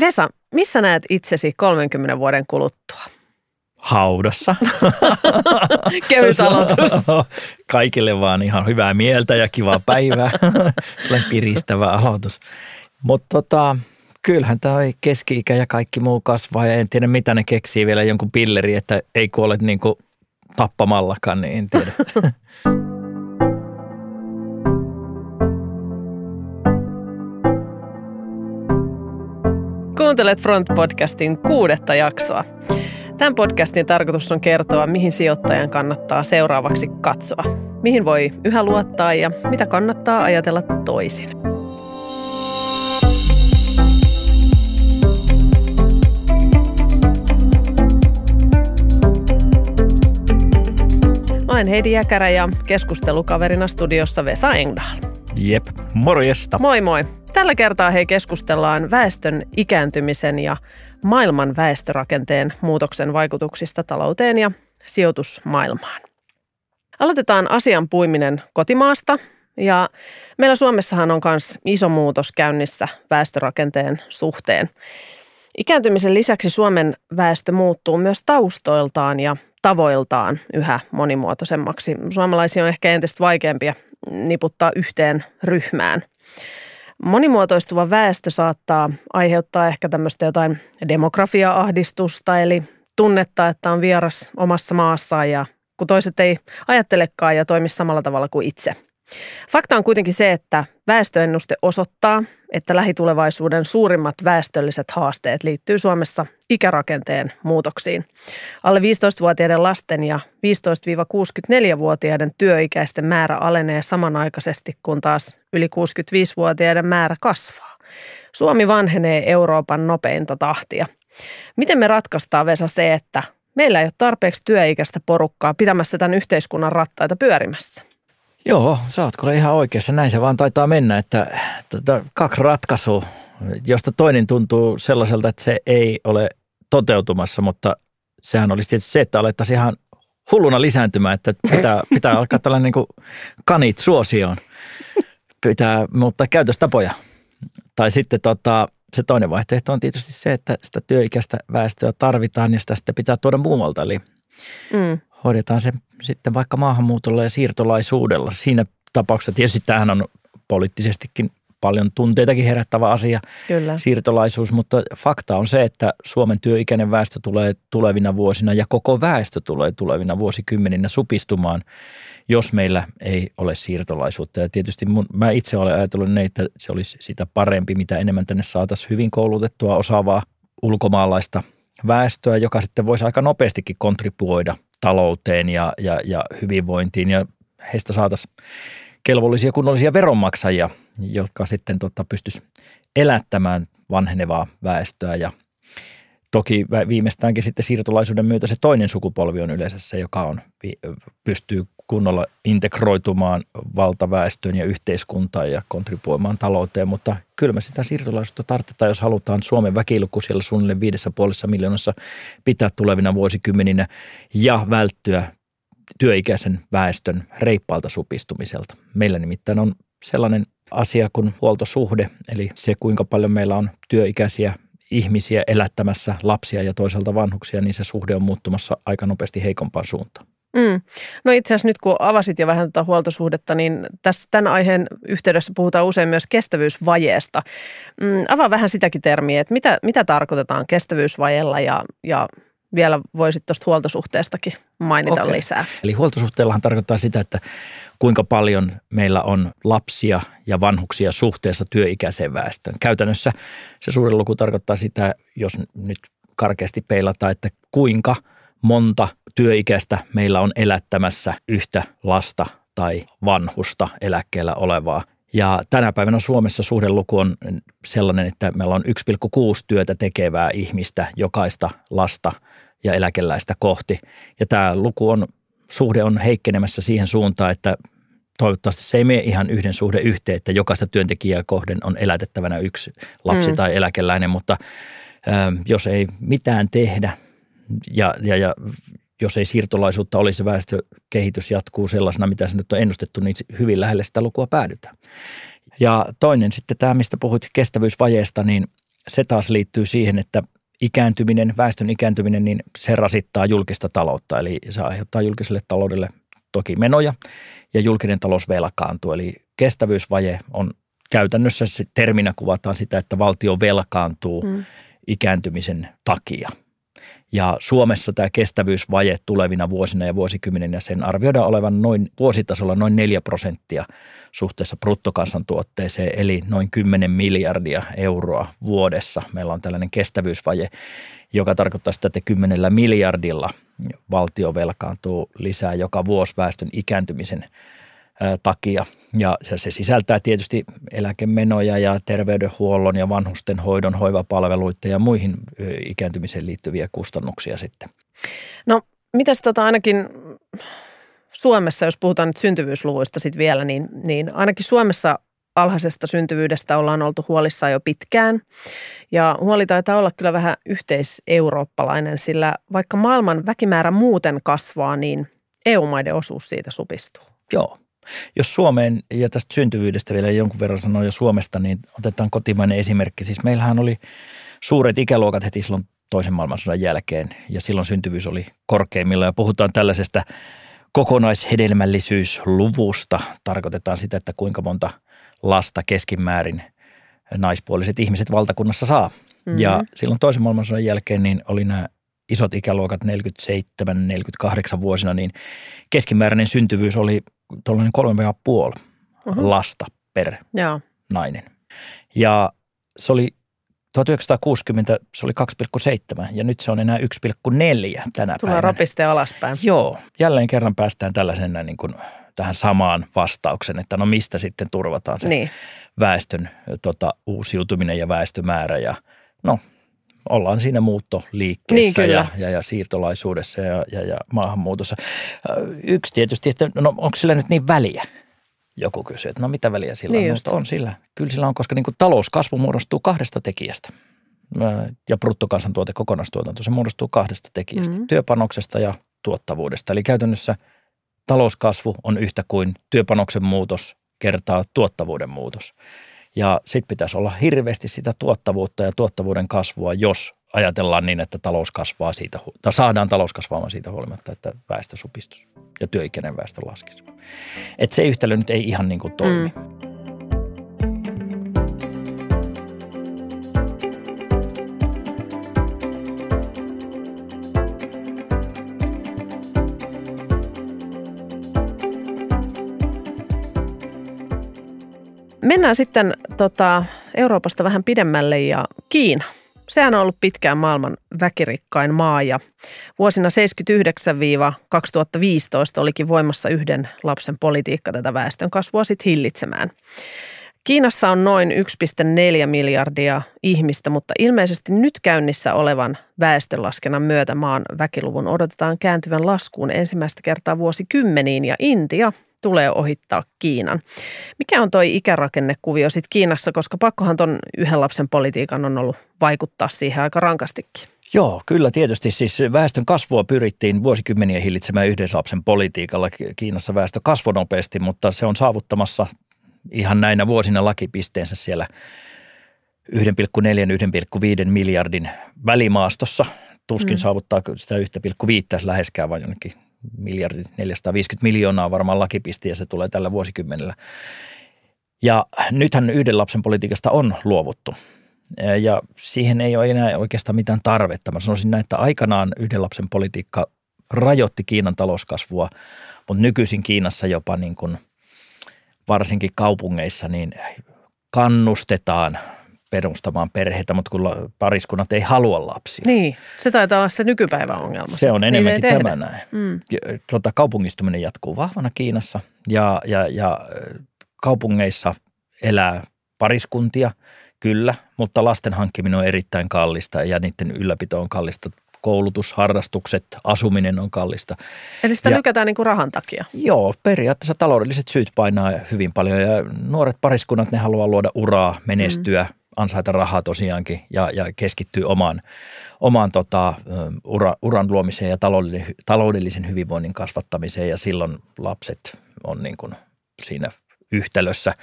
Vesa, missä näet itsesi 30 vuoden kuluttua? Haudassa. Kevyt aloitus. Kaikille vaan ihan hyvää mieltä ja kivaa päivää. Tulee piristävä aloitus. Mutta tota, kyllähän tämä keski-ikä ja kaikki muu kasvaa ja en tiedä mitä ne keksii vielä jonkun pilleri, että ei kuole niin kuin tappamallakaan, niin en tiedä. Kuuntelet Front-podcastin kuudetta jaksoa. Tämän podcastin tarkoitus on kertoa, mihin sijoittajan kannattaa seuraavaksi katsoa, mihin voi yhä luottaa ja mitä kannattaa ajatella toisin. Olen Heidi Jäkärä ja keskustelukaverina studiossa Vesa Engdahl. Jep, morjesta. Moi moi. Tällä kertaa hei keskustellaan väestön ikääntymisen ja maailman väestörakenteen muutoksen vaikutuksista talouteen ja sijoitusmaailmaan. Aloitetaan asian puiminen kotimaasta ja meillä Suomessahan on myös iso muutos käynnissä väestörakenteen suhteen. Ikääntymisen lisäksi Suomen väestö muuttuu myös taustoiltaan ja tavoiltaan yhä monimuotoisemmaksi. Suomalaisia on ehkä entistä vaikeampia niputtaa yhteen ryhmään. Monimuotoistuva väestö saattaa aiheuttaa ehkä tämmöistä jotain demografia-ahdistusta, eli tunnetta, että on vieras omassa maassaan ja kun toiset ei ajattelekaan ja toimi samalla tavalla kuin itse – Fakta on kuitenkin se, että väestöennuste osoittaa, että lähitulevaisuuden suurimmat väestölliset haasteet liittyy Suomessa ikärakenteen muutoksiin. Alle 15-vuotiaiden lasten ja 15-64-vuotiaiden työikäisten määrä alenee samanaikaisesti, kun taas yli 65-vuotiaiden määrä kasvaa. Suomi vanhenee Euroopan nopeinta tahtia. Miten me ratkaistaan Vesa se, että meillä ei ole tarpeeksi työikäistä porukkaa pitämässä tämän yhteiskunnan rattaita pyörimässä? Joo, sä oot kyllä ihan oikeassa. Näin se vaan taitaa mennä, että tota, kaksi ratkaisua, josta toinen tuntuu sellaiselta, että se ei ole toteutumassa, mutta sehän olisi tietysti se, että alettaisiin ihan hulluna lisääntymään, että pitää, pitää alkaa tällainen niin kuin kanit suosioon. Pitää muuttaa käytöstapoja. Tai sitten tota, se toinen vaihtoehto on tietysti se, että sitä työikäistä väestöä tarvitaan ja sitä sitten pitää tuoda muualta. Eli mm hoidetaan se sitten vaikka maahanmuutolla ja siirtolaisuudella. Siinä tapauksessa tietysti tämähän on poliittisestikin paljon tunteitakin herättävä asia, Kyllä. siirtolaisuus, mutta fakta on se, että Suomen työikäinen väestö tulee tulevina vuosina ja koko väestö tulee tulevina vuosikymmeninä supistumaan, jos meillä ei ole siirtolaisuutta. Ja tietysti mun, mä itse olen ajatellut niin, että se olisi sitä parempi, mitä enemmän tänne saataisiin hyvin koulutettua, osaavaa ulkomaalaista väestöä, joka sitten voisi aika nopeastikin kontribuoida – talouteen ja, ja, ja hyvinvointiin. Ja heistä saataisiin kelvollisia kunnollisia veronmaksajia, jotka sitten tota, pystyisi elättämään vanhenevaa väestöä ja Toki viimeistäänkin sitten siirtolaisuuden myötä se toinen sukupolvi on yleensä se, joka on, pystyy kunnolla integroitumaan valtaväestöön ja yhteiskuntaan ja kontribuoimaan talouteen, mutta kyllä me sitä siirtolaisuutta tarvitaan, jos halutaan Suomen väkiluku siellä suunnilleen viidessä puolessa miljoonassa pitää tulevina vuosikymmeninä ja välttyä työikäisen väestön reippaalta supistumiselta. Meillä nimittäin on sellainen asia kuin huoltosuhde, eli se kuinka paljon meillä on työikäisiä ihmisiä elättämässä lapsia ja toisaalta vanhuksia, niin se suhde on muuttumassa aika nopeasti heikompaan suuntaan. Mm. No itse asiassa nyt kun avasit jo vähän tuota huoltosuhdetta, niin tässä tämän aiheen yhteydessä puhutaan usein myös kestävyysvajeesta. Mm, avaa vähän sitäkin termiä, että mitä, mitä tarkoitetaan kestävyysvajeella ja, ja vielä voisit tuosta huoltosuhteestakin mainita okay. lisää. Eli huoltosuhteellahan tarkoittaa sitä, että kuinka paljon meillä on lapsia ja vanhuksia suhteessa työikäiseen väestöön. Käytännössä se suurin luku tarkoittaa sitä, jos nyt karkeasti peilataan, että kuinka monta työikäistä meillä on elättämässä yhtä lasta tai vanhusta eläkkeellä olevaa. Ja tänä päivänä Suomessa suhdeluku on sellainen, että meillä on 1,6 työtä tekevää ihmistä jokaista lasta ja eläkeläistä kohti. Ja tämä luku on suhde on heikkenemässä siihen suuntaan, että toivottavasti se ei mene ihan yhden suhde yhteen, että jokaista työntekijää kohden on elätettävänä yksi lapsi mm. tai eläkeläinen, mutta ö, jos ei mitään tehdä ja, ja, ja jos ei siirtolaisuutta olisi, väestökehitys jatkuu sellaisena, mitä se nyt on ennustettu, niin hyvin lähelle sitä lukua päädytään. Ja toinen sitten tämä, mistä puhuit kestävyysvajeesta, niin se taas liittyy siihen, että ikääntyminen, väestön ikääntyminen, niin se rasittaa julkista taloutta. Eli se aiheuttaa julkiselle taloudelle toki menoja ja julkinen talous velkaantuu. Eli kestävyysvaje on käytännössä se terminä kuvataan sitä, että valtio velkaantuu mm. ikääntymisen takia. Ja Suomessa tämä kestävyysvaje tulevina vuosina ja vuosikymmeninä sen arvioidaan olevan noin vuositasolla noin 4 prosenttia suhteessa bruttokansantuotteeseen, eli noin 10 miljardia euroa vuodessa. Meillä on tällainen kestävyysvaje, joka tarkoittaa sitä, että 10 miljardilla valtio velkaantuu lisää joka vuosi väestön ikääntymisen takia. Ja se sisältää tietysti eläkemenoja ja terveydenhuollon ja vanhusten hoidon, hoivapalveluita ja muihin ikääntymiseen liittyviä kustannuksia sitten. No, mitäs tota ainakin Suomessa, jos puhutaan nyt syntyvyysluvuista sitten vielä, niin, niin ainakin Suomessa alhaisesta syntyvyydestä ollaan oltu huolissaan jo pitkään. Ja huoli taitaa olla kyllä vähän yhteiseurooppalainen, sillä vaikka maailman väkimäärä muuten kasvaa, niin EU-maiden osuus siitä supistuu. Joo, jos Suomeen, ja tästä syntyvyydestä vielä jonkun verran sanoin jo Suomesta, niin otetaan kotimainen esimerkki. Siis meillähän oli suuret ikäluokat heti silloin toisen maailmansodan jälkeen, ja silloin syntyvyys oli korkeimmilla. Ja puhutaan tällaisesta kokonaishedelmällisyysluvusta. Tarkoitetaan sitä, että kuinka monta lasta keskimäärin naispuoliset ihmiset valtakunnassa saa. Mm-hmm. Ja silloin toisen maailmansodan jälkeen niin oli nämä isot ikäluokat 47-48 vuosina, niin keskimääräinen syntyvyys oli tuollainen kolme ja puoli uh-huh. lasta per Joo. nainen. Ja se oli 1960 se oli 2,7 ja nyt se on enää 1,4 tänä Tulee päivänä. Tulee rapiste alaspäin. Joo, jälleen kerran päästään tällaisen niin kuin tähän samaan vastauksen, että no mistä sitten turvataan se niin. väestön tota, uusiutuminen ja väestömäärä ja no ollaan siinä muuttoliikkeessä niin, ja, ja, ja siirtolaisuudessa ja, ja, ja maahanmuutossa. Yksi tietysti, että no onko sillä nyt niin väliä? Joku kysyy, että no mitä väliä sillä niin on? Mutta on sillä. Kyllä sillä on, koska niin kuin talouskasvu muodostuu kahdesta tekijästä. Ja bruttokansantuote, kokonaistuotanto, se muodostuu kahdesta tekijästä. Mm-hmm. Työpanoksesta ja tuottavuudesta. Eli käytännössä talouskasvu on yhtä kuin työpanoksen muutos kertaa tuottavuuden muutos. Ja sitten pitäisi olla hirveästi sitä tuottavuutta ja tuottavuuden kasvua, jos ajatellaan niin, että talous kasvaa siitä, tai saadaan talous kasvaamaan siitä huolimatta, että väestö supistus ja työikäinen väestö laskisi. Että se yhtälö nyt ei ihan niin kuin toimi. Mm. Mennään sitten tota, Euroopasta vähän pidemmälle ja Kiina. Sehän on ollut pitkään maailman väkirikkain maa ja vuosina 1979-2015 olikin voimassa yhden lapsen politiikka tätä väestön kasvua sitten hillitsemään. Kiinassa on noin 1,4 miljardia ihmistä, mutta ilmeisesti nyt käynnissä olevan väestönlaskennan myötä maan väkiluvun odotetaan kääntyvän laskuun ensimmäistä kertaa vuosikymmeniin ja Intia tulee ohittaa Kiinan. Mikä on toi ikärakennekuvio sitten Kiinassa, koska pakkohan ton yhden lapsen politiikan on ollut vaikuttaa siihen aika rankastikin? Joo, kyllä tietysti. Siis väestön kasvua pyrittiin vuosikymmeniä hillitsemään yhden lapsen politiikalla. Kiinassa väestö kasvoi nopeasti, mutta se on saavuttamassa ihan näinä vuosina lakipisteensä siellä 1,4-1,5 miljardin välimaastossa. Tuskin mm. saavuttaa sitä 1,5 läheskään, vaan jonnekin miljardi 450 miljoonaa varmaan lakipisti ja se tulee tällä vuosikymmenellä. Ja nythän yhden lapsen politiikasta on luovuttu ja siihen ei ole enää oikeastaan mitään tarvetta. Mä sanoisin näin, että aikanaan yhden lapsen politiikka rajoitti Kiinan talouskasvua, mutta nykyisin Kiinassa jopa niin kuin varsinkin kaupungeissa niin kannustetaan perustamaan perheitä, mutta kun pariskunnat ei halua lapsia. Niin, se taitaa olla se nykypäivän ongelma. Se on enemmänkin niin tämä näin. Mm. Tuota, kaupungistuminen jatkuu vahvana Kiinassa ja, ja, ja kaupungeissa elää pariskuntia, kyllä, mutta lasten hankkiminen on erittäin kallista ja niiden ylläpito on kallista koulutus, harrastukset, asuminen on kallista. Eli sitä ja, lykätään niin kuin rahan takia? Joo, periaatteessa taloudelliset syyt painaa hyvin paljon ja nuoret pariskunnat, ne haluaa luoda uraa, menestyä, mm ansaita rahaa tosiaankin ja, ja keskittyy omaan, omaan tota, ura, uran luomiseen ja taloudellisen, hyvinvoinnin kasvattamiseen ja silloin lapset on niin kuin siinä yhtälössä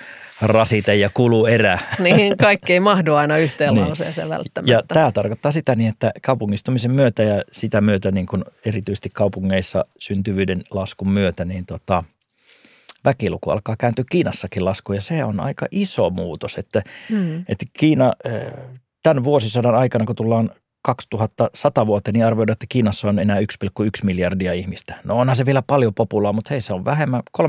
rasite ja kulu erä. Niin, kaikki ei mahdu aina yhteen niin. lauseeseen välttämättä. Ja tämä tarkoittaa sitä niin, että kaupungistumisen myötä ja sitä myötä niin kuin erityisesti kaupungeissa syntyvyyden laskun myötä, niin tota, väkiluku alkaa kääntyä Kiinassakin laskuun ja se on aika iso muutos, että, mm. että Kiina tämän vuosisadan aikana, kun tullaan 2100 vuotta, niin arvioidaan, että Kiinassa on enää 1,1 miljardia ihmistä. No onhan se vielä paljon populaa, mutta hei se on vähemmän, 300-350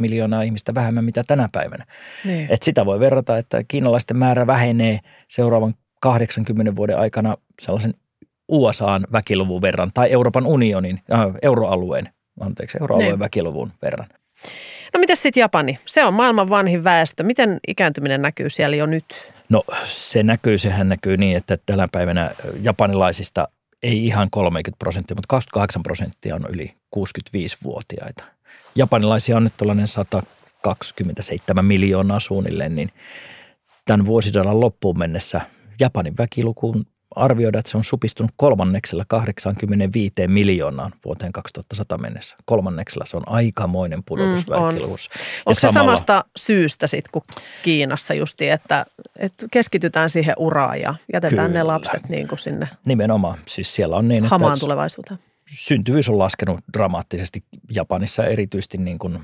miljoonaa ihmistä vähemmän mitä tänä päivänä. Niin. Et sitä voi verrata, että kiinalaisten määrä vähenee seuraavan 80 vuoden aikana sellaisen USAn väkiluvun verran tai Euroopan unionin, äh, euroalueen, anteeksi, euroalueen niin. väkiluvun verran. No miten sitten Japani? Se on maailman vanhin väestö. Miten ikääntyminen näkyy siellä jo nyt? No se näkyy, sehän näkyy niin, että tänä päivänä japanilaisista ei ihan 30 prosenttia, mutta 28 prosenttia on yli 65-vuotiaita. Japanilaisia on nyt tällainen 127 miljoonaa suunnilleen, niin tämän vuosisadan loppuun mennessä Japanin väkilukuun arvioida, että se on supistunut kolmanneksella 85 miljoonaan vuoteen 2100 mennessä. Kolmanneksella se on aikamoinen pudotus mm, on. Onko samalla... se samasta syystä sitten kuin Kiinassa justi, että, että keskitytään siihen uraan ja jätetään Kyllä. ne lapset niin kuin sinne Nimenomaan. Siis siellä on niin, hamaan että tulevaisuuteen. Syntyvyys on laskenut dramaattisesti Japanissa erityisesti niin kuin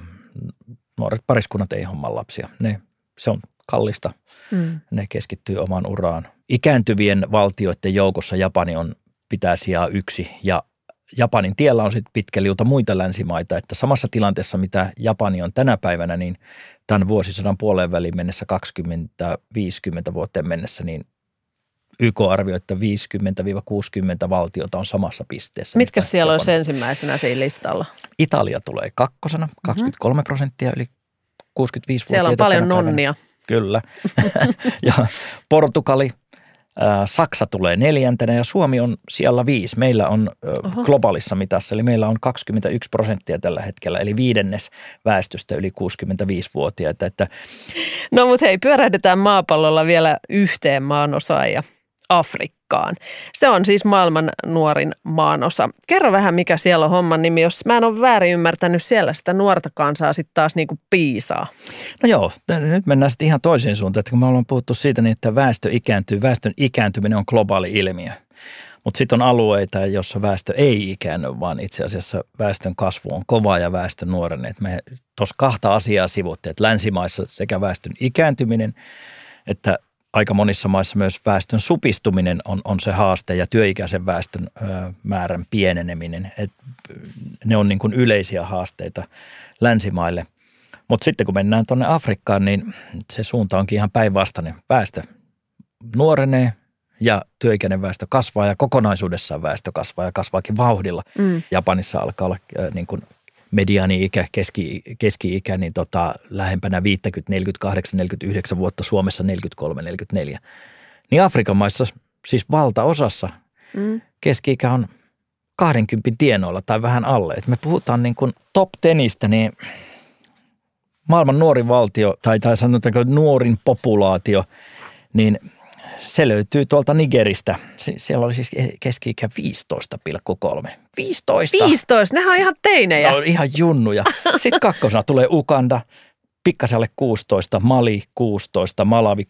nuoret pariskunnat ei homma lapsia. Ne, se on kallista. Mm. Ne keskittyy omaan uraan. Ikääntyvien valtioiden joukossa Japani on pitää sijaa yksi ja Japanin tiellä on sitten pitkä liuta muita länsimaita, että samassa tilanteessa, mitä Japani on tänä päivänä, niin tämän vuosisadan puoleen väliin mennessä 20-50 vuoteen mennessä, niin YK arvioi, että 50-60 valtiota on samassa pisteessä. Mitkä siellä Japani. olisi ensimmäisenä siinä listalla? Italia tulee kakkosena, 23 mm-hmm. prosenttia yli 65 Siellä on paljon nonnia. Päivänä. Kyllä. ja Portugali, Saksa tulee neljäntenä ja Suomi on siellä viisi. Meillä on Oho. globaalissa mitassa, eli meillä on 21 prosenttia tällä hetkellä, eli viidennes väestöstä yli 65-vuotiaita. Että... No mutta hei, pyörähdetään maapallolla vielä yhteen maanosaan ja Afrikkaan. Se on siis maailman nuorin maanosa. Kerro vähän, mikä siellä on homman nimi, jos mä en ole väärin ymmärtänyt siellä sitä nuorta kansaa sitten taas niin kuin piisaa. No joo, nyt mennään sitten ihan toiseen suuntaan, että kun me ollaan puhuttu siitä, niin että väestö ikääntyy, väestön ikääntyminen on globaali ilmiö. Mutta sitten on alueita, jossa väestö ei ikäänny, vaan itse asiassa väestön kasvu on kova ja väestön nuorenee. Me tuossa kahta asiaa sivuttiin, että länsimaissa sekä väestön ikääntyminen että aika monissa maissa myös väestön supistuminen on, on se haaste ja työikäisen väestön ö, määrän pieneneminen. Et ne on niin kuin yleisiä haasteita länsimaille. Mutta sitten kun mennään tuonne Afrikkaan, niin se suunta onkin ihan päinvastainen. Väestö nuorenee ja työikäinen väestö kasvaa ja kokonaisuudessaan väestö kasvaa ja kasvaakin vauhdilla. Mm. Japanissa alkaa olla äh, niin kuin mediaani-ikä, keski, keski-ikä, niin tota, lähempänä 50, 48, 49 vuotta, Suomessa 43, 44. Niin Afrikan maissa, siis valtaosassa, mm. keski-ikä on 20 tienoilla tai vähän alle. Et me puhutaan niin kuin top tenistä, niin maailman nuorin valtio, tai, tai sanotaanko nuorin populaatio, niin se löytyy tuolta Nigeristä. Siellä oli siis keski-ikä 15,3. 15! 15, nehän on ihan teinejä. Ne on ihan junnuja. Sitten kakkosena tulee Uganda, pikkasen 16, Mali 16, Malawi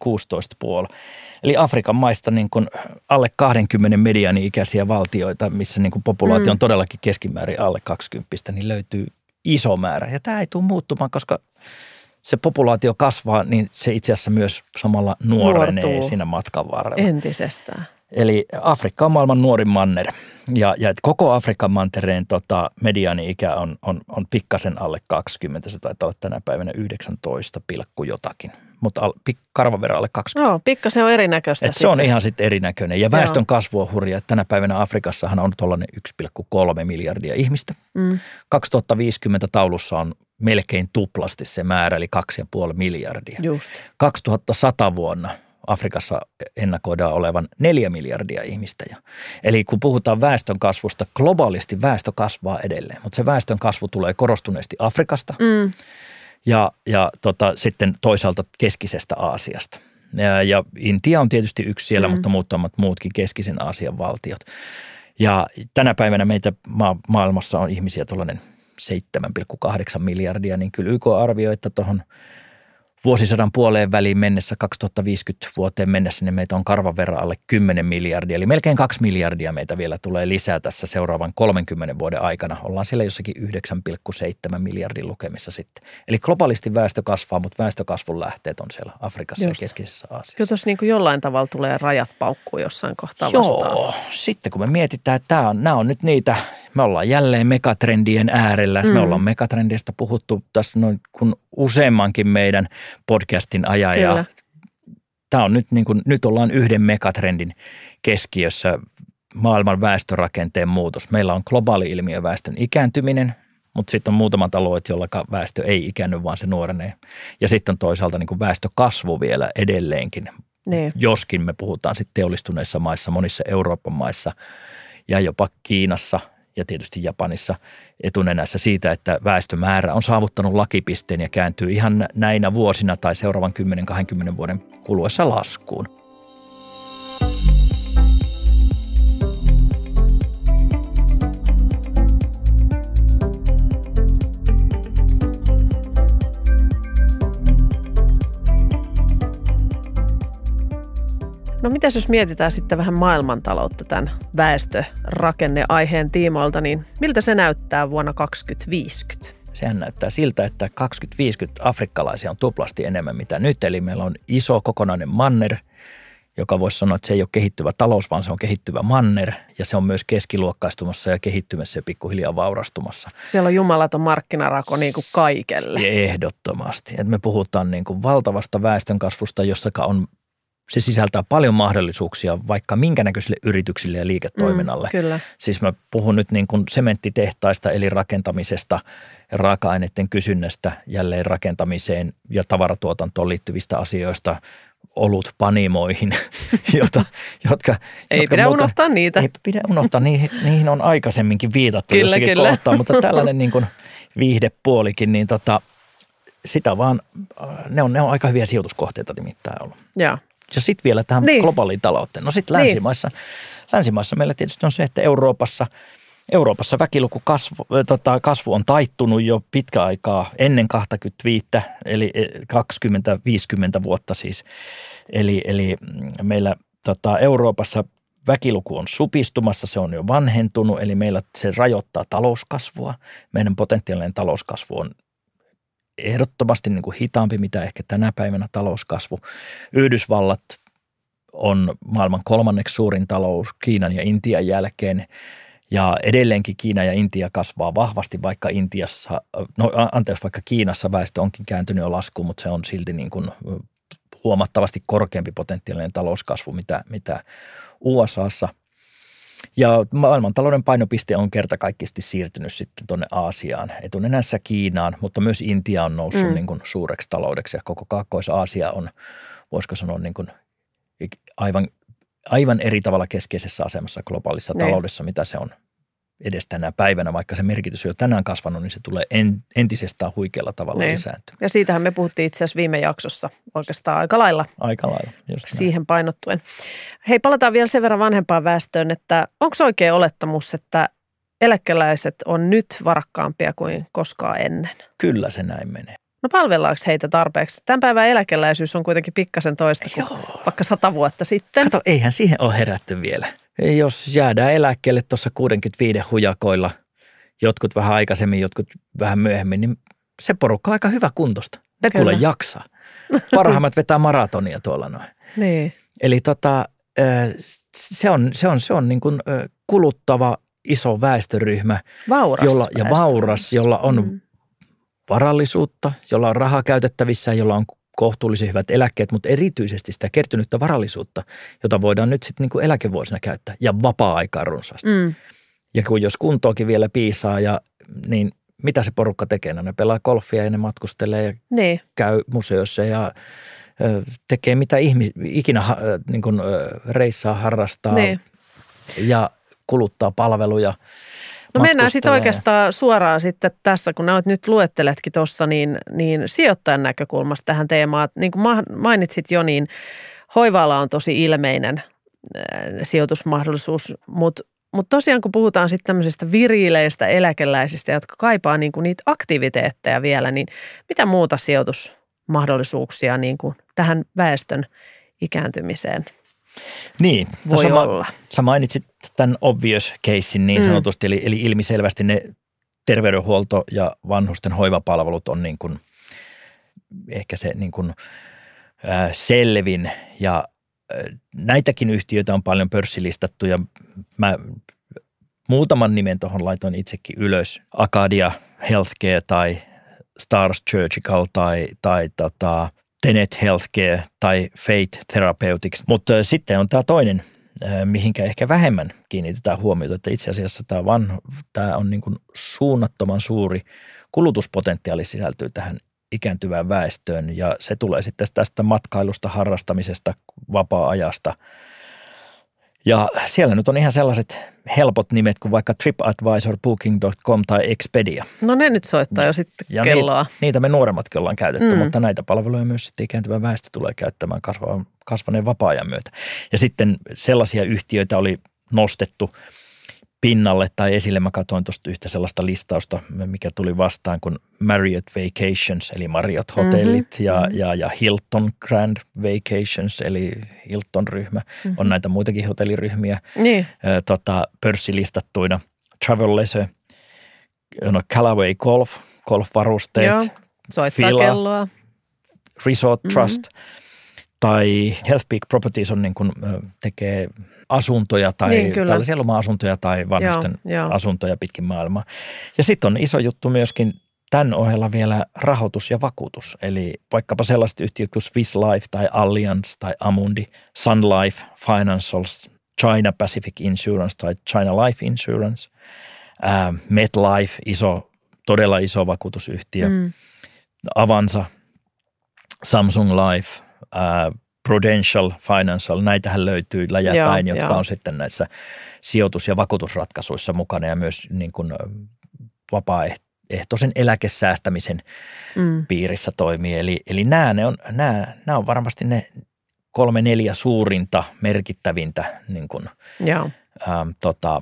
16,5. Eli Afrikan maista niin kuin alle 20 mediani-ikäisiä valtioita, missä niin kuin populaatio on mm. todellakin keskimäärin alle 20, niin löytyy iso määrä. Ja tämä ei tule muuttumaan, koska se populaatio kasvaa, niin se itse asiassa myös samalla nuorenee Nuortuu. siinä matkan varrella. Entisestään. Eli Afrikka on maailman nuorin manner. Ja, ja koko Afrikan mantereen tota, mediaani-ikä on, on, on pikkasen alle 20. Se taitaa olla tänä päivänä 19, jotakin. Mutta al, pik, karvan verran alle 20. Joo, pikkasen on erinäköistä. Et se on ihan sitten erinäköinen. Ja väestön Joo. kasvu on hurja. Tänä päivänä Afrikassahan on tuollainen 1,3 miljardia ihmistä. Mm. 2050 taulussa on melkein tuplasti se määrä, eli 2,5 miljardia. Just. 2100 vuonna Afrikassa ennakoidaan olevan 4 miljardia ihmistä. Eli kun puhutaan väestön kasvusta, globaalisti väestö kasvaa edelleen, mutta se väestön kasvu tulee korostuneesti Afrikasta mm. ja, ja tota, sitten toisaalta keskisestä Aasiasta. Ja, ja Intia on tietysti yksi siellä, mm. mutta muutamat muutkin keskisen Aasian valtiot. Ja tänä päivänä meitä ma- maailmassa on ihmisiä tuollainen – 7,8 miljardia, niin kyllä YK arvioi, että tuohon vuosisadan puoleen väliin mennessä 2050 vuoteen mennessä, niin meitä on karvan verran alle 10 miljardia. Eli melkein 2 miljardia meitä vielä tulee lisää tässä seuraavan 30 vuoden aikana. Ollaan siellä jossakin 9,7 miljardin lukemissa sitten. Eli globaalisti väestö kasvaa, mutta väestökasvun lähteet on siellä Afrikassa Just. ja keskisessä Aasiassa. Kyllä tuossa niin kuin jollain tavalla tulee rajat paukkuu jossain kohtaa Joo, vastaan. sitten kun me mietitään, että tämä on, nämä on nyt niitä, me ollaan jälleen megatrendien äärellä. Mm. Me ollaan megatrendistä puhuttu tässä noin kun useammankin meidän podcastin ajan. Ja tämä on nyt, niin kuin, nyt ollaan yhden megatrendin keskiössä maailman väestörakenteen muutos. Meillä on globaali ilmiö väestön ikääntyminen, mutta sitten on muutamat alueet, joilla väestö ei ikäänny, vaan se nuorenee. Ja sitten on toisaalta niin kuin väestökasvu vielä edelleenkin. Niin. Joskin me puhutaan sitten teollistuneissa maissa, monissa Euroopan maissa ja jopa Kiinassa – ja tietysti Japanissa etunenässä siitä, että väestömäärä on saavuttanut lakipisteen ja kääntyy ihan näinä vuosina tai seuraavan 10-20 vuoden kuluessa laskuun. No mitä jos mietitään sitten vähän maailmantaloutta tämän väestörakenneaiheen tiimoilta, niin miltä se näyttää vuonna 2050? Sehän näyttää siltä, että 2050 afrikkalaisia on tuplasti enemmän mitä nyt. Eli meillä on iso kokonainen manner, joka voisi sanoa, että se ei ole kehittyvä talous, vaan se on kehittyvä manner. Ja se on myös keskiluokkaistumassa ja kehittymässä ja pikkuhiljaa vaurastumassa. Siellä on jumalaton markkinarako niin kuin kaikelle. Ehdottomasti. Et me puhutaan niin kuin valtavasta väestönkasvusta, jossa on se sisältää paljon mahdollisuuksia vaikka minkä näköisille yrityksille ja liiketoiminnalle. Mm, kyllä. Siis mä puhun nyt niin kuin sementtitehtaista eli rakentamisesta, raaka-aineiden kysynnästä jälleen rakentamiseen ja tavaratuotantoon liittyvistä asioista, olut panimoihin, jota, jotka... Ei jotka pidä muuta, unohtaa niitä. Ei pidä unohtaa, niihin, niihin on aikaisemminkin viitattu kyllä, jossakin kyllä. kohtaa, mutta tällainen niin kuin viihdepuolikin, niin tota, sitä vaan, ne on, ne on aika hyviä sijoituskohteita nimittäin ollut. Ja. Ja sitten vielä tähän niin. globaaliin talouteen. No sitten niin. länsimaissa, niin. länsimaissa meillä tietysti on se, että Euroopassa, Euroopassa väkiluku kasvu, tota, kasvu on taittunut jo pitkä aikaa ennen 25, eli 20-50 vuotta siis. Eli, eli meillä tota, Euroopassa väkiluku on supistumassa, se on jo vanhentunut, eli meillä se rajoittaa talouskasvua. Meidän potentiaalinen talouskasvu on ehdottomasti niin kuin hitaampi, mitä ehkä tänä päivänä talouskasvu. Yhdysvallat on maailman kolmanneksi suurin talous Kiinan ja Intian jälkeen. Ja edelleenkin Kiina ja Intia kasvaa vahvasti, vaikka Intiassa, no anteeksi, vaikka Kiinassa väestö onkin kääntynyt jo laskuun, mutta se on silti niin kuin huomattavasti korkeampi potentiaalinen talouskasvu, mitä, mitä USAssa – ja maailmantalouden painopiste on kertakaikkisesti siirtynyt sitten tuonne Aasiaan, etunenässä Kiinaan, mutta myös Intia on noussut mm. niin kuin suureksi taloudeksi ja koko Kaakkois-Aasia on, voisiko sanoa niin kuin aivan, aivan eri tavalla keskeisessä asemassa globaalissa ne. Niin. taloudessa, mitä se on edes tänä päivänä, vaikka se merkitys on jo tänään kasvanut, niin se tulee en, entisestään huikealla tavalla niin. lisääntyä. Ja siitähän me puhuttiin itse asiassa viime jaksossa oikeastaan aika lailla. Aika lailla, just Siihen näin. painottuen. Hei, palataan vielä sen verran vanhempaan väestöön, että onko oikea olettamus, että eläkeläiset on nyt varakkaampia kuin koskaan ennen? Kyllä se näin menee. No palvellaanko heitä tarpeeksi? Tämän päivän eläkeläisyys on kuitenkin pikkasen toista kuin Joo. vaikka sata vuotta sitten. Kato, eihän siihen ole herätty vielä jos jäädään eläkkeelle tuossa 65 hujakoilla, jotkut vähän aikaisemmin, jotkut vähän myöhemmin, niin se porukka on aika hyvä kuntosta. Ne kuule jaksaa. Parhaimmat vetää maratonia tuolla noin. Niin. Eli tota, se on, se on, se on niin kuin kuluttava iso väestöryhmä. Vauras jolla, Ja vauras, jolla on mm. varallisuutta, jolla on rahaa käytettävissä, jolla on kohtuullisen hyvät eläkkeet, mutta erityisesti sitä kertynyttä varallisuutta, jota voidaan nyt sitten niin eläkevuosina käyttää ja vapaa-aikaa runsaasti. Mm. Ja kun jos kuntoakin vielä piisaa, ja, niin mitä se porukka tekee? No ne pelaa golfia ja ne matkustelee ja niin. käy museoissa ja tekee mitä ihmis, ikinä niin kuin, reissaa, harrastaa niin. ja kuluttaa palveluja – No mennään sitten oikeastaan suoraan sitten tässä, kun olet nyt luetteletkin tuossa, niin, niin sijoittajan näkökulmasta tähän teemaan. Niin kuin mainitsit jo, niin hoivaala on tosi ilmeinen äh, sijoitusmahdollisuus, mutta mutta tosiaan kun puhutaan sitten tämmöisistä viriileistä eläkeläisistä, jotka kaipaa niin kuin niitä aktiviteetteja vielä, niin mitä muuta sijoitusmahdollisuuksia niin kuin tähän väestön ikääntymiseen niin, voi sama, olla? Sä mainitsit tämän obvious casein niin Mm. sanotusti, eli, eli ilmiselvästi ne terveydenhuolto ja vanhusten hoivapalvelut on niin kuin, ehkä se niin kuin, ää, selvin ja ää, näitäkin yhtiöitä on paljon pörssilistattu ja mä muutaman nimen tuohon laitoin itsekin ylös. Acadia Healthcare tai Stars Surgical tai, tai tota, Tenet Healthcare tai Fate Therapeutics. Mutta sitten on tämä toinen, mihinkä ehkä vähemmän kiinnitetään huomiota, että itse asiassa tämä, vanho, tämä on niin kuin suunnattoman suuri kulutuspotentiaali sisältyy tähän ikääntyvään väestöön ja se tulee sitten tästä matkailusta, harrastamisesta, vapaa-ajasta. Ja siellä nyt on ihan sellaiset helpot nimet kuin vaikka TripAdvisor, Booking.com tai Expedia. No ne nyt soittaa jo sitten Ja kelloa. Niitä, niitä me nuoremmatkin ollaan käytetty, Mm. mutta näitä palveluja myös sitten ikääntyvä väestö tulee käyttämään kasvaneen vapaa-ajan myötä. Ja sitten sellaisia yhtiöitä oli nostettu pinnalle tai esille. Mä katsoin tuosta yhtä sellaista listausta, mikä tuli vastaan kuin Marriott Vacations, eli Marriott hotellit Mhm, ja, mhm. ja, ja Hilton Grand Vacations, eli Hilton-ryhmä. Mhm. On näitä muitakin hotelliryhmiä Niin, ö, tota, pörssilistattuina. Travel Leisure, no Callaway Golf, golfvarusteet, joo. Soittaa Fila. kelloa. Resort Mhm. Trust tai Healthpeak Properties on niin kuin, tekee asuntoja tai Niin, kyllä. tällaisia loma-asuntoja tai vanhusten Joo, joo. asuntoja pitkin maailmaa. Ja sitten on iso juttu myöskin tämän ohella vielä rahoitus ja vakuutus. Eli vaikkapa sellaiset yhtiöt kuin Swiss Life tai Allianz tai Amundi, Sun Life Financials, China Pacific Insurance tai China Life Insurance, ää, MetLife, iso, todella iso vakuutusyhtiö, Mm. Avanza, Samsung Life, ää, Prudential Financial, näitähän löytyy läjäpäin, Joo, jotka joo. on sitten näissä sijoitus- ja vakuutusratkaisuissa mukana ja myös niin kuin vapaaehtoisen eläkesäästämisen Mm. piirissä toimii. Eli, eli nämä, ne on, nämä, nämä on varmasti ne kolme neljä suurinta merkittävintä niin kuin, Joo. äm, tota,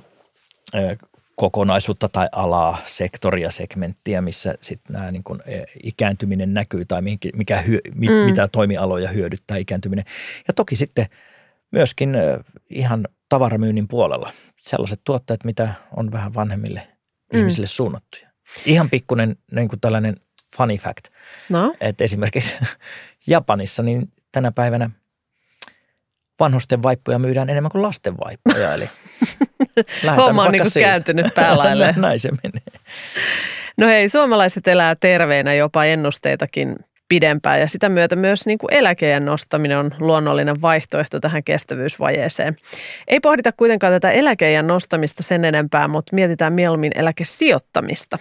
kokonaisuutta tai alaa, sektoria, segmenttiä, missä sitten nämä niin kuin, ö, ikääntyminen näkyy tai mihinkin- mikä hyö, mi, Mm. mitä toimialoja hyödyttää ikääntyminen. Ja toki sitten myöskin ö, ihan tavaramyynnin puolella sellaiset tuotteet, mitä on vähän vanhemmille Mm. ihmisille suunnattuja. Ihan pikkuinen niin kuin tällainen funny fact, No, että esimerkiksi Japanissa niin tänä päivänä vanhusten vaippoja myydään enemmän kuin lasten vaippoja. Eli homma on siitä. kääntynyt päälaille. Näin se menee. No hei, suomalaiset elää terveenä jopa ennusteitakin pidempään ja sitä myötä myös niin kuin eläkeen nostaminen on luonnollinen vaihtoehto tähän kestävyysvajeeseen. Ei pohdita kuitenkaan tätä eläkeen nostamista sen enempää, mutta mietitään mieluummin eläkesijoittamista.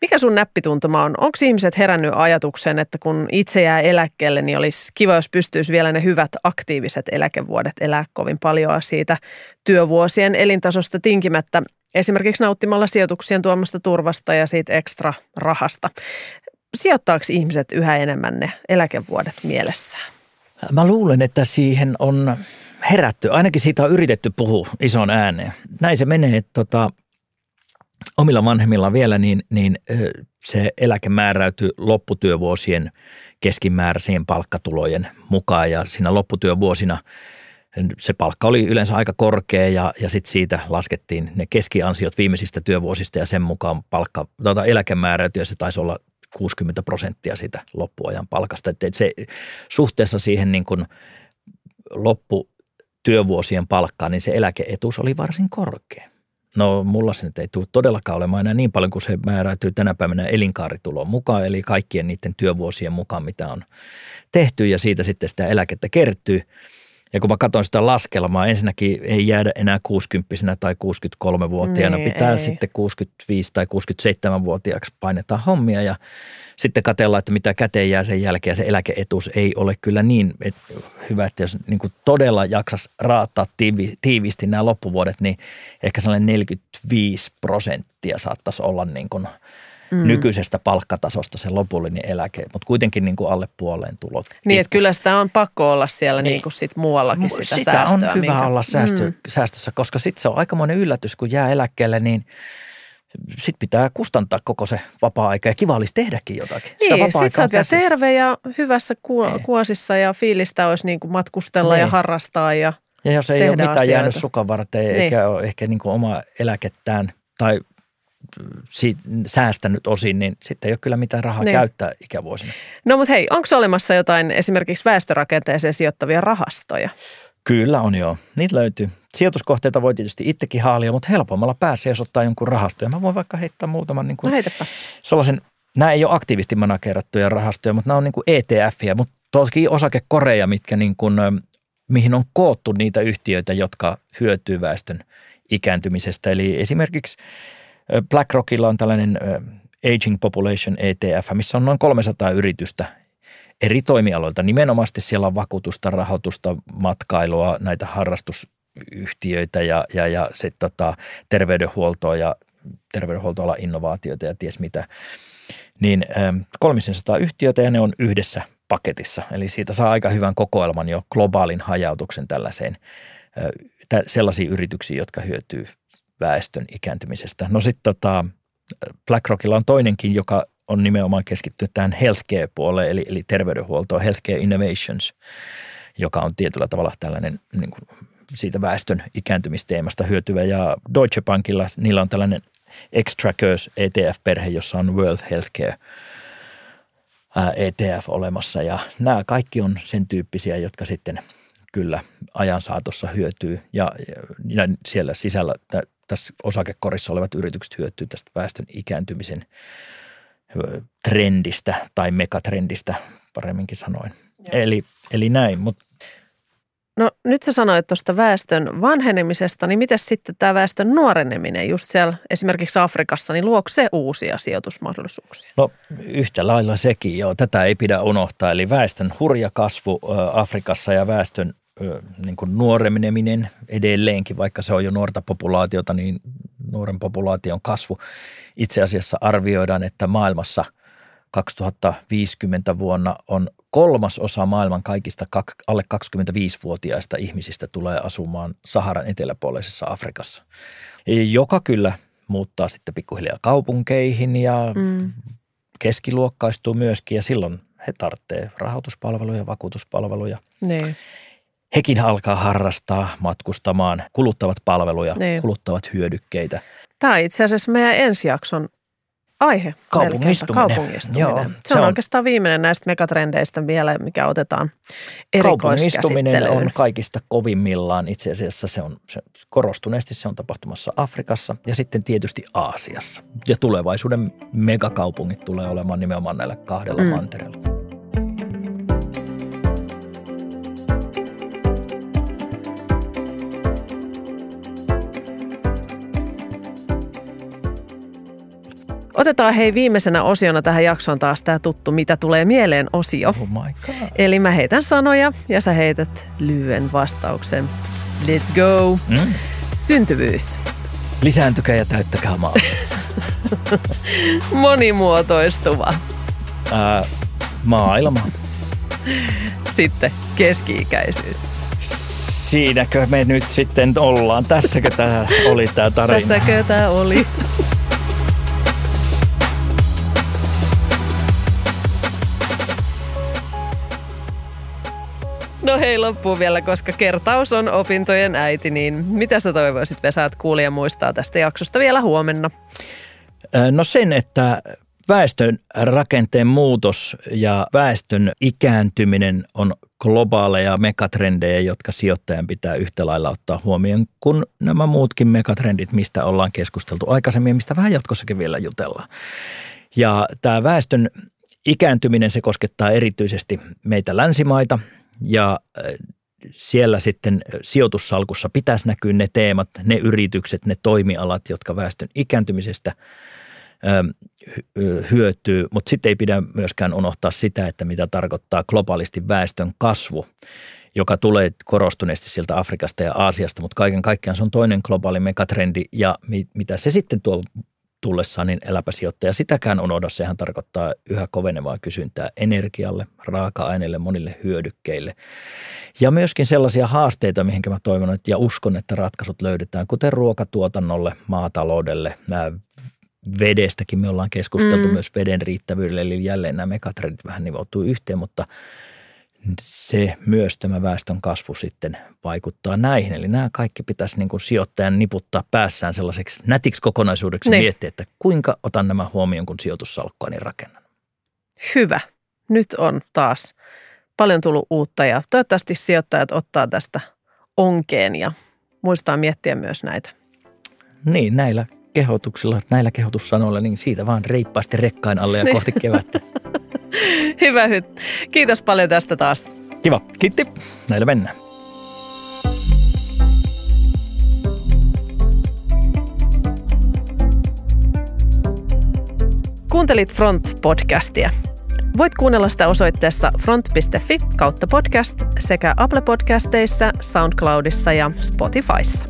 Mikä sun näppituntuma on? Onko ihmiset herännyt ajatukseen, että kun itse jää eläkkeelle, niin olisi kiva, jos pystyisi vielä ne hyvät aktiiviset eläkevuodet elää kovin paljon siitä työvuosien elintasosta tinkimättä esimerkiksi nauttimalla sijoituksien tuomasta turvasta ja siitä ekstra rahasta. Sijoittaako ihmiset yhä enemmän ne eläkevuodet mielessään? Mä luulen, että siihen on herätty. Ainakin siitä on yritetty puhua ison ääneen. Näin se menee, että tota, omilla vanhemmilla vielä, niin, niin se eläke määräytyy lopputyövuosien keskimääräisien palkkatulojen mukaan ja siinä lopputyövuosina se palkka oli yleensä aika korkea ja, ja sitten siitä laskettiin ne keskiansiot viimeisistä työvuosista ja sen mukaan palkka, tuota, eläke määräytyi ja se taisi olla 60 prosenttia siitä loppuajan palkasta. Et, et se suhteessa siihen niin kuin lopputyövuosien palkkaan, niin se eläkeetuus oli varsin korkea. No mulla se nyt ei tule todellakaan olemaan enää niin paljon kuin se määräytyy tänä päivänä elinkaaritulon mukaan, eli kaikkien niiden työvuosien mukaan, mitä on tehty ja siitä sitten sitä eläkettä kertyy. Ja kun mä katson sitä laskelmaa, ensinnäkin ei jäädä enää 60 tai 63-vuotiaana, Niin, pitää ei. sitten 65 tai 67-vuotiaaksi painetaan hommia ja sitten katsellaan, että mitä käteen jää sen jälkeen se eläkeetuus ei ole kyllä niin et, hyvä, että jos niin kuin todella jaksas raattaa tiivi, tiiviisti nämä loppuvuodet, niin ehkä sellainen 45 prosenttia saattaisi olla niin kuin mm. nykyisestä palkkatasosta se lopullinen eläke, mutta kuitenkin niin kuin alle puoleen tulot. Niin, että kyllä sitä on pakko olla siellä niin, niin kuin sit muuallakin sitä, sitä säästöä. on hyvä minkä... olla säästö, mm. säästössä, koska sitten se on aikamoinen yllätys, kun jää eläkkeelle, niin sitten pitää kustantaa koko se vapaa-aika ja kiva olisi tehdäkin jotakin. Niin, sä oot vielä terve ja hyvässä ku- niin. kuosissa ja fiilistä olisi niin kuin matkustella niin. ja harrastaa ja Ja jos ei ole mitään asioita. jäänyt sukan varten niin. eikä ole ehkä niin kuin oma eläkettään tai siitä, säästänyt osin, niin sitten ei ole kyllä mitään rahaa niin. käyttää ikävuosina. No mutta hei, onko olemassa jotain esimerkiksi väestörakenteeseen sijoittavia rahastoja? Kyllä on joo. Niitä löytyy. Sijoituskohteita voi tietysti itsekin haalia, mutta helpommalla pääsee, jos ottaa jonkun rahastoja. Mä voin vaikka heittää muutaman niin kuin no sellaisen, nämä ei ole aktiivisesti managerattuja rahastoja, mutta nämä on niin kuin ETF-jä, mutta toki osakekoreja, mitkä niin kuin, mihin on koottu niitä yhtiöitä, jotka hyötyy väestön ikääntymisestä. Eli esimerkiksi BlackRockilla on tällainen Aging Population ETF, missä on noin 300 yritystä eri toimialoilta. Nimenomaan siellä on vakuutusta, rahoitusta, matkailua, näitä harrastusyhtiöitä ja, ja, ja sitten tota, terveydenhuoltoa ja terveydenhuoltoalan innovaatioita ja ties mitä. Niin 300 yhtiötä ja ne on yhdessä paketissa. Eli siitä saa aika hyvän kokoelman jo globaalin hajautuksen tällaiseen sellaisiin yrityksiin, jotka hyötyy väestön ikääntymisestä. No sitten tota, BlackRockilla on toinenkin, joka on nimenomaan keskittynyt tähän healthcare-puoleen, eli, eli terveydenhuoltoon, Healthcare Innovations, joka on tietyllä tavalla tällainen niin kuin siitä väestön ikääntymisteemasta hyötyvä. Ja Deutsche Bankilla niillä on tällainen X-Trackers ETF-perhe, jossa on World Healthcare ETF olemassa. Ja nämä kaikki on sen tyyppisiä, jotka sitten kyllä ajan saatossa hyötyy. Ja, ja siellä sisällä tässä osakekorissa olevat yritykset hyötyy tästä väestön ikääntymisen trendistä tai megatrendistä paremminkin sanoen. Eli, eli näin, mutta No nyt sä sanoit tuosta väestön vanhenemisesta, niin miten sitten tämä väestön nuoreneminen just siellä esimerkiksi Afrikassa, niin luoko se uusia sijoitusmahdollisuuksia? No yhtä lailla sekin, joo. Tätä ei pidä unohtaa. Eli väestön hurja kasvu Afrikassa ja väestön niin kuin nuoreneminen edelleenkin, vaikka se on jo nuorta populaatiota, niin nuoren populaation kasvu. Itse asiassa arvioidaan, että maailmassa 2050 vuonna on kolmas osa maailman kaikista alle 25-vuotiaista ihmisistä tulee asumaan Saharan eteläpuoleisessa Afrikassa, joka kyllä muuttaa sitten pikkuhiljaa kaupunkeihin ja mm. keskiluokkaistuu myöskin ja silloin he tarvitsevat rahoituspalveluja, vakuutuspalveluja. Niin hekin alkaa harrastaa matkustamaan, kuluttavat palveluja, niin. kuluttavat hyödykkeitä. Tämä on itse asiassa meidän ensi jakson aihe. Kaupungistuminen. Kaupungistuminen. Joo, se, se on, on oikeastaan viimeinen näistä megatrendeistä vielä, mikä otetaan Kaupungistuminen on kaikista kovimmillaan. Itse asiassa se on se, korostuneesti se on tapahtumassa Afrikassa ja sitten tietysti Aasiassa. Ja tulevaisuuden megakaupungit tulee olemaan nimenomaan näillä kahdella mm. mantereella. Otetaan hei viimeisenä osiona tähän jaksoon taas tämä tuttu, mitä tulee mieleen osio. Oh my God. Eli mä heitän sanoja ja sä heität lyhyen vastauksen. Let's go. Mm. Syntyvyys. Lisääntykää ja täyttäkää maa. Monimuotoistuva. Ää, maailma. Sitten keski-ikäisyys. Siinäkö me nyt sitten ollaan? Tässäkö tämä oli tämä tarina? Tässäkö tämä oli? No hei, loppuu vielä, koska kertaus on opintojen äiti, niin mitä sä toivoisit Vesa, että kuulija muistaa tästä jaksosta vielä huomenna? No sen, että väestön rakenteen muutos ja väestön ikääntyminen on globaaleja megatrendejä, jotka sijoittajan pitää yhtä lailla ottaa huomioon kuin nämä muutkin megatrendit, mistä ollaan keskusteltu aikaisemmin ja mistä vähän jatkossakin vielä jutellaan. Ja tämä väestön ikääntyminen, se koskettaa erityisesti meitä länsimaita – ja äh, siellä sitten sijoitussalkussa pitäisi näkyä ne teemat, ne yritykset, ne toimialat, jotka väestön ikääntymisestä ähm, hyötyy, mutta sitten ei pidä myöskään unohtaa sitä, että mitä tarkoittaa globaalisti väestön kasvu, joka tulee korostuneesti sieltä Afrikasta ja Aasiasta, mutta kaiken kaikkiaan se on toinen globaali megatrendi ja mitä se sitten tuo tullessaan, niin eläpä sijoittaja sitäkään unohda. Sehän tarkoittaa yhä kovenevaa kysyntää energialle, raaka-aineille, monille hyödykkeille. Ja myöskin sellaisia haasteita, mihin mä toivon että, ja uskon, että ratkaisut löydetään, kuten ruokatuotannolle, maataloudelle, nämä vedestäkin me ollaan keskusteltu mm. myös veden riittävyydelle, eli jälleen nämä megatrendit vähän nivoutuu yhteen, mutta se myös tämä väestön kasvu sitten vaikuttaa näihin. Eli nämä kaikki pitäisi niin kuin sijoittajan niputtaa päässään sellaiseksi nätiksi kokonaisuudeksi niin. miettiä, että kuinka otan nämä huomioon, kun sijoitussalkkuani rakennan. Hyvä. Nyt on taas paljon tullut uutta ja toivottavasti sijoittajat ottaa tästä onkeen ja muistaa miettiä myös näitä. Niin, näillä kehotuksilla, näillä kehotussanoilla, niin siitä vaan reippaasti rekkain alle ja niin. kohti kevättä. Hyvä hyt. Kiitos paljon tästä taas. Kiva. Kiitti. Näillä mennään. Kuuntelit Front-podcastia. Voit kuunnella sitä osoitteessa front.fi kautta podcast sekä Apple Podcasteissa, SoundCloudissa ja Spotifyssa.